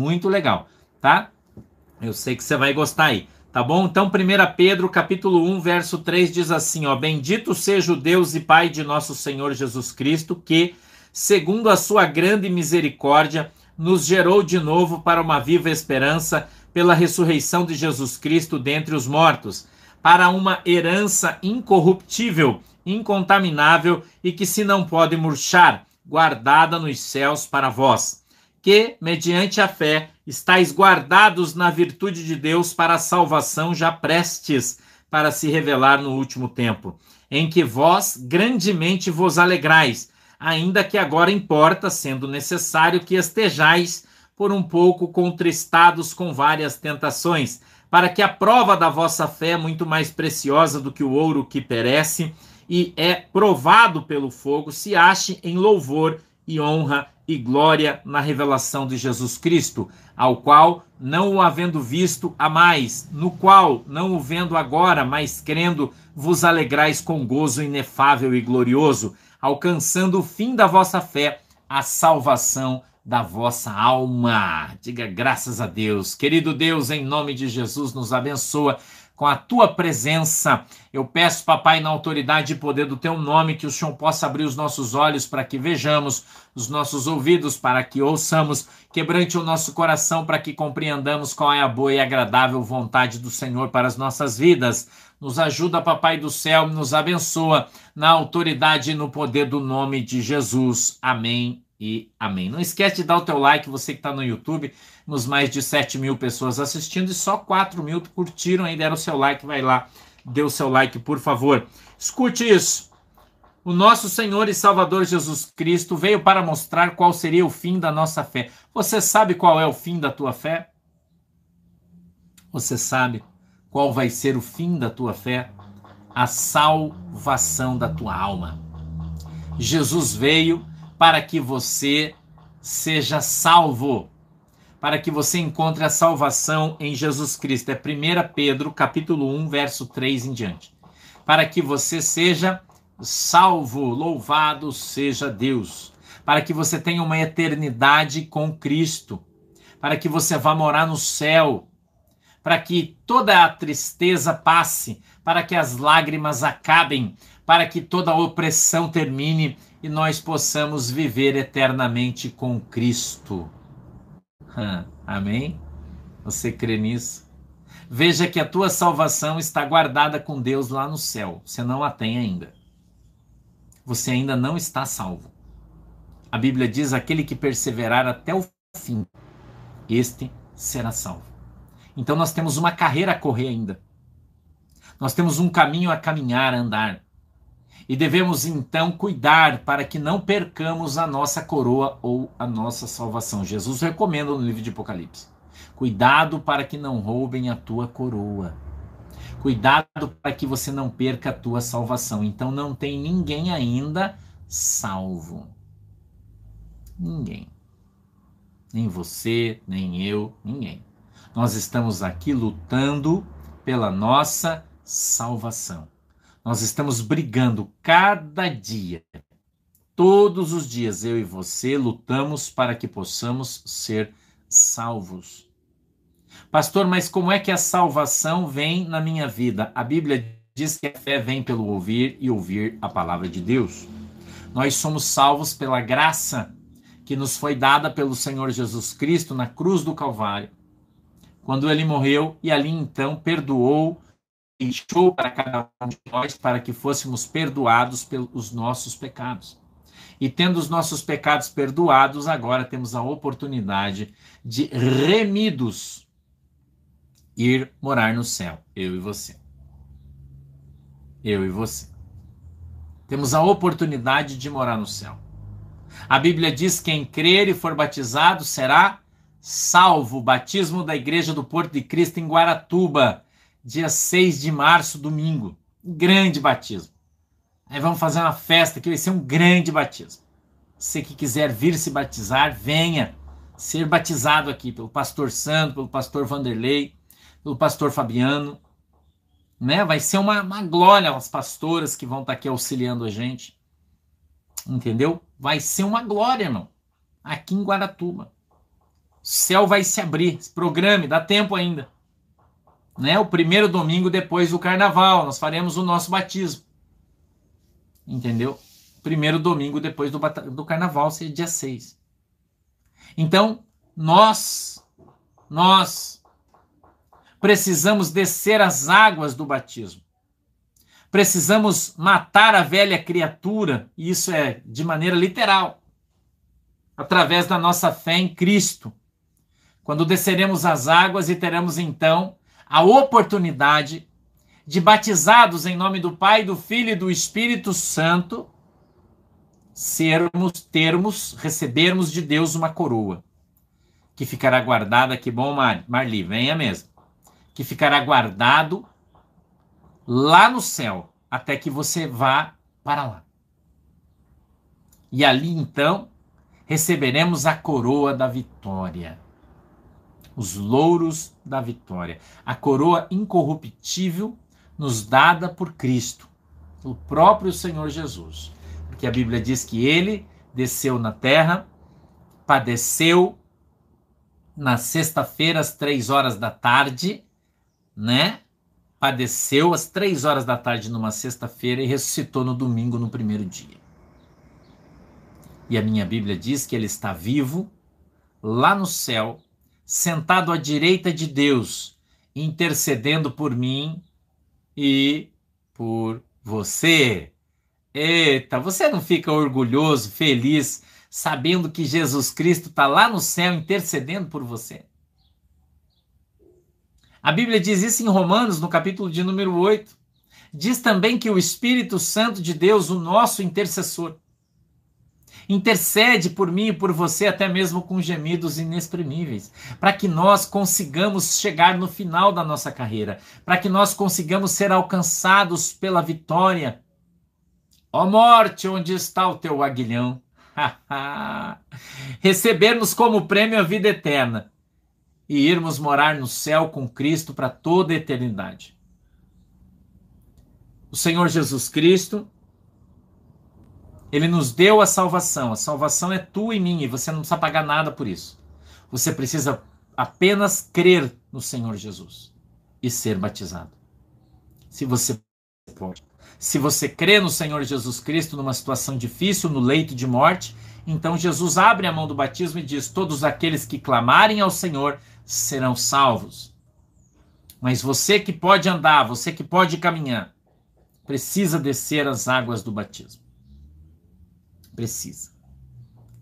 muito legal, tá? Eu sei que você vai gostar aí, tá bom? Então, 1 Pedro, capítulo 1, verso 3 diz assim, ó: Bendito seja o Deus e Pai de nosso Senhor Jesus Cristo, que, segundo a sua grande misericórdia, nos gerou de novo para uma viva esperança pela ressurreição de Jesus Cristo dentre os mortos, para uma herança incorruptível, incontaminável e que se não pode murchar, guardada nos céus para vós, que, mediante a fé, estáis guardados na virtude de Deus para a salvação já prestes para se revelar no último tempo, em que vós grandemente vos alegrais, ainda que agora importa, sendo necessário que estejais por um pouco contristados com várias tentações, para que a prova da vossa fé, muito mais preciosa do que o ouro que perece e é provado pelo fogo, se ache em louvor e honra e glória na revelação de Jesus Cristo, ao qual, não o havendo visto a mais, no qual, não o vendo agora, mas crendo, vos alegrais com gozo inefável e glorioso, alcançando o fim da vossa fé, a salvação da vossa alma. Diga graças a Deus. Querido Deus, em nome de Jesus, nos abençoa com a tua presença. Eu peço, papai, na autoridade e poder do teu nome, que o Senhor possa abrir os nossos olhos para que vejamos, os nossos ouvidos para que ouçamos, quebrante o nosso coração para que compreendamos qual é a boa e agradável vontade do Senhor para as nossas vidas. Nos ajuda, papai do céu, nos abençoa na autoridade e no poder do nome de Jesus. Amém e amém. Não esquece de dar o teu like, você que está no YouTube, nos mais de 7 mil pessoas assistindo e só 4 mil curtiram aí, deram o seu like, vai lá, dê o seu like, por favor. Escute isso. O nosso Senhor e Salvador Jesus Cristo veio para mostrar qual seria o fim da nossa fé. Você sabe qual é o fim da tua fé? Você sabe qual vai ser o fim da tua fé? A salvação da tua alma. Jesus veio para que você seja salvo, para que você encontre a salvação em Jesus Cristo. É 1 Pedro, capítulo 1, verso 3 em diante. Para que você seja salvo, louvado seja Deus. Para que você tenha uma eternidade com Cristo. Para que você vá morar no céu. Para que toda a tristeza passe, para que as lágrimas acabem, para que toda opressão termine e nós possamos viver eternamente com Cristo. Amém? Você crê nisso? Veja que a tua salvação está guardada com Deus lá no céu. Você não a tem ainda. Você ainda não está salvo. A Bíblia diz: aquele que perseverar até o fim, este será salvo. Então nós temos uma carreira a correr ainda. Nós temos um caminho a caminhar, a andar. E devemos então cuidar para que não percamos a nossa coroa ou a nossa salvação. Jesus recomenda no livro de Apocalipse: cuidado para que não roubem a tua coroa. Cuidado para que você não perca a tua salvação. Então não tem ninguém ainda salvo. Ninguém. Nem você, nem eu, ninguém. Nós estamos aqui lutando pela nossa salvação. Nós estamos brigando cada dia. Todos os dias eu e você lutamos para que possamos ser salvos. Pastor, mas como é que a salvação vem na minha vida? A Bíblia diz que a fé vem pelo ouvir e ouvir a palavra de Deus. Nós somos salvos pela graça que nos foi dada pelo Senhor Jesus Cristo na cruz do Calvário, quando ele morreu e ali então perdoou deixou para cada um de nós para que fôssemos perdoados pelos nossos pecados. E tendo os nossos pecados perdoados, agora temos a oportunidade de remidos ir morar no céu, eu e você. Eu e você. Temos a oportunidade de morar no céu. A Bíblia diz: quem crer e for batizado será salvo. Batismo da Igreja do Porto de Cristo em Guaratuba dia 6 de março, domingo. Um grande batismo. Aí vamos fazer uma festa que vai ser um grande batismo. Você que quiser vir se batizar, venha ser batizado aqui pelo pastor Santo, pelo pastor Vanderlei, pelo pastor Fabiano. Né? Vai ser uma, uma glória as pastoras que vão estar aqui auxiliando a gente. Entendeu? Vai ser uma glória, irmão. Aqui em Guaratuba. O céu vai se abrir. Programe, dá tempo ainda. Né? O primeiro domingo depois do carnaval, nós faremos o nosso batismo. Entendeu? Primeiro domingo depois do, do carnaval, seria dia 6. Então, nós, nós precisamos descer as águas do batismo. Precisamos matar a velha criatura, e isso é de maneira literal, através da nossa fé em Cristo. Quando desceremos as águas e teremos então a oportunidade de batizados em nome do Pai, do Filho e do Espírito Santo, sermos, termos, recebermos de Deus uma coroa, que ficará guardada, que bom, Mar, Marli, venha mesmo, que ficará guardado lá no céu, até que você vá para lá. E ali então receberemos a coroa da vitória, os louros da vitória, a coroa incorruptível nos dada por Cristo, o próprio Senhor Jesus. Porque a Bíblia diz que ele desceu na terra, padeceu na sexta-feira às três horas da tarde, né? padeceu às três horas da tarde numa sexta-feira e ressuscitou no domingo, no primeiro dia. E a minha Bíblia diz que ele está vivo, lá no céu, sentado à direita de Deus, intercedendo por mim e por você. Eita, você não fica orgulhoso, feliz, sabendo que Jesus Cristo está lá no céu intercedendo por você? A Bíblia diz isso em Romanos, no capítulo de número 8. Diz também que o Espírito Santo de Deus, o nosso intercessor, intercede por mim e por você, até mesmo com gemidos inexprimíveis, para que nós consigamos chegar no final da nossa carreira, para que nós consigamos ser alcançados pela vitória. Ó morte, onde está o teu aguilhão? Recebermos como prêmio a vida eterna e irmos morar no céu com Cristo para toda a eternidade. O Senhor Jesus Cristo, ele nos deu a salvação. A salvação é tua e minha, e você não precisa pagar nada por isso. Você precisa apenas crer no Senhor Jesus e ser batizado. Se você pode. Se você crê no Senhor Jesus Cristo numa situação difícil, no leito de morte, então Jesus abre a mão do batismo e diz: Todos aqueles que clamarem ao Senhor serão salvos. Mas você que pode andar, você que pode caminhar, precisa descer as águas do batismo. Precisa.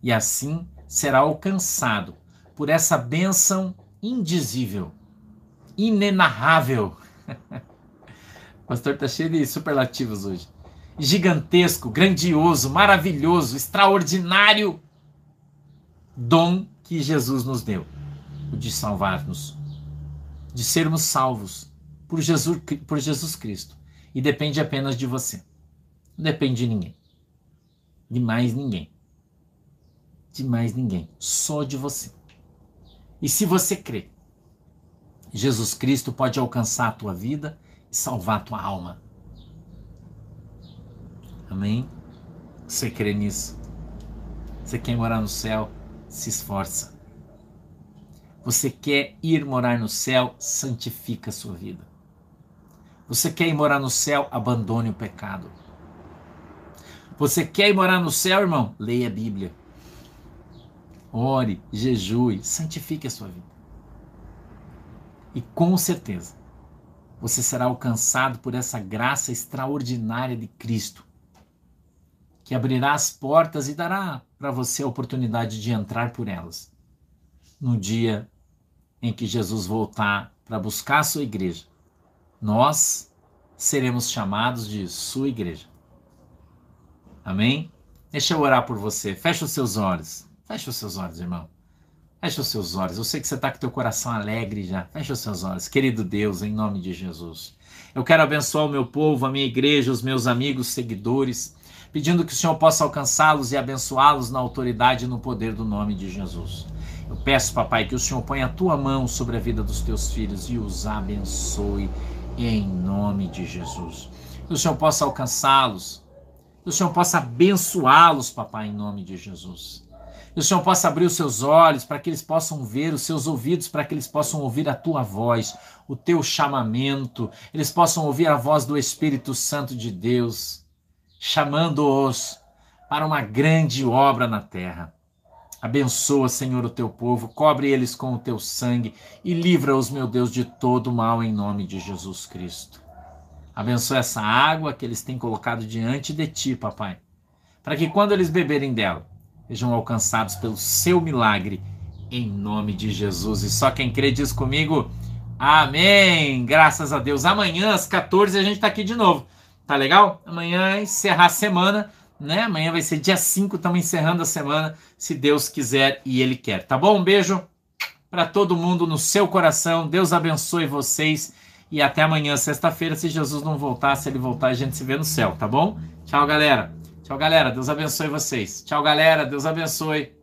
E assim será alcançado por essa bênção indizível, inenarrável. o pastor está cheio de superlativos hoje. Gigantesco, grandioso, maravilhoso, extraordinário dom que Jesus nos deu o de salvar-nos, de sermos salvos por Jesus, por Jesus Cristo. E depende apenas de você. Não depende de ninguém. De mais ninguém. De mais ninguém. Só de você. E se você crê, Jesus Cristo pode alcançar a tua vida e salvar a tua alma. Amém? Você crê nisso? Você quer morar no céu? Se esforça. Você quer ir morar no céu? Santifica a sua vida. Você quer ir morar no céu? Abandone o pecado. Você quer ir morar no céu, irmão? Leia a Bíblia. Ore, jejue, santifique a sua vida. E com certeza, você será alcançado por essa graça extraordinária de Cristo, que abrirá as portas e dará para você a oportunidade de entrar por elas no dia em que Jesus voltar para buscar a sua igreja, nós seremos chamados de sua igreja. Amém? Deixa eu orar por você. Fecha os seus olhos. Fecha os seus olhos, irmão. Fecha os seus olhos. Eu sei que você está com teu coração alegre já. Fecha os seus olhos. Querido Deus, em nome de Jesus. Eu quero abençoar o meu povo, a minha igreja, os meus amigos, seguidores, pedindo que o Senhor possa alcançá-los e abençoá-los na autoridade e no poder do nome de Jesus. Eu peço, papai, que o Senhor ponha a tua mão sobre a vida dos teus filhos e os abençoe em nome de Jesus. Que o Senhor possa alcançá-los, que o Senhor possa abençoá-los, papai, em nome de Jesus. Que o Senhor possa abrir os seus olhos para que eles possam ver, os seus ouvidos para que eles possam ouvir a tua voz, o teu chamamento, eles possam ouvir a voz do Espírito Santo de Deus, chamando-os para uma grande obra na terra. Abençoa, Senhor, o teu povo, cobre eles com o teu sangue e livra-os, meu Deus, de todo mal em nome de Jesus Cristo. Abençoa essa água que eles têm colocado diante de ti, papai, para que quando eles beberem dela, sejam alcançados pelo seu milagre, em nome de Jesus. E só quem crê diz comigo, amém. Graças a Deus. Amanhã, às 14, a gente está aqui de novo. Tá legal? Amanhã encerrar a semana né? Amanhã vai ser dia 5, estamos encerrando a semana, se Deus quiser e Ele quer. Tá bom? Um beijo para todo mundo no seu coração. Deus abençoe vocês e até amanhã, sexta-feira, se Jesus não voltar, se ele voltar, a gente se vê no céu, tá bom? Tchau, galera. Tchau, galera. Deus abençoe vocês. Tchau, galera. Deus abençoe.